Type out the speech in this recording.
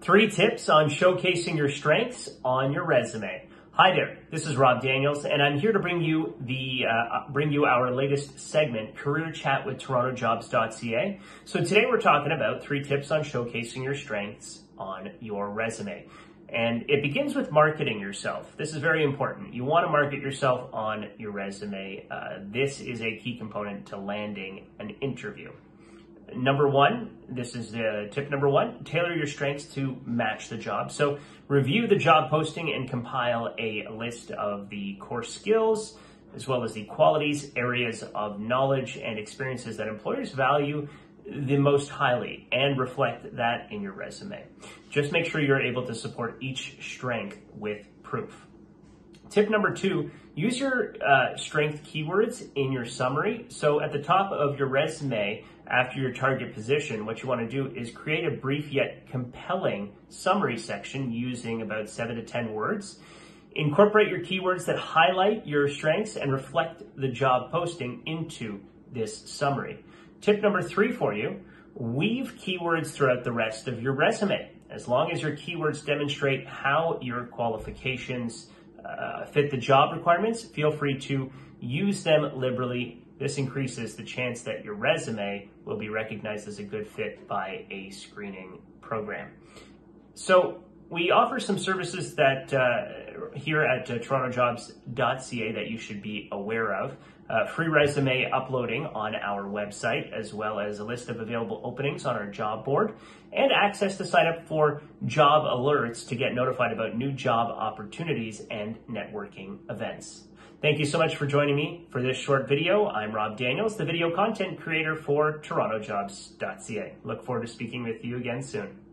Three tips on showcasing your strengths on your resume. Hi there, this is Rob Daniels, and I'm here to bring you the uh, bring you our latest segment, Career Chat with TorontoJobs.ca. So today we're talking about three tips on showcasing your strengths on your resume. And it begins with marketing yourself. This is very important. You want to market yourself on your resume. Uh, this is a key component to landing an interview. Number one, this is the tip number one, tailor your strengths to match the job. So review the job posting and compile a list of the core skills as well as the qualities, areas of knowledge and experiences that employers value the most highly and reflect that in your resume. Just make sure you're able to support each strength with proof. Tip number two, use your uh, strength keywords in your summary. So at the top of your resume, after your target position, what you want to do is create a brief yet compelling summary section using about seven to 10 words. Incorporate your keywords that highlight your strengths and reflect the job posting into this summary. Tip number three for you, weave keywords throughout the rest of your resume. As long as your keywords demonstrate how your qualifications uh, fit the job requirements, feel free to use them liberally. This increases the chance that your resume will be recognized as a good fit by a screening program. So we offer some services that uh, here at uh, TorontoJobs.ca that you should be aware of. Uh, free resume uploading on our website, as well as a list of available openings on our job board, and access to sign up for job alerts to get notified about new job opportunities and networking events. Thank you so much for joining me for this short video. I'm Rob Daniels, the video content creator for TorontoJobs.ca. Look forward to speaking with you again soon.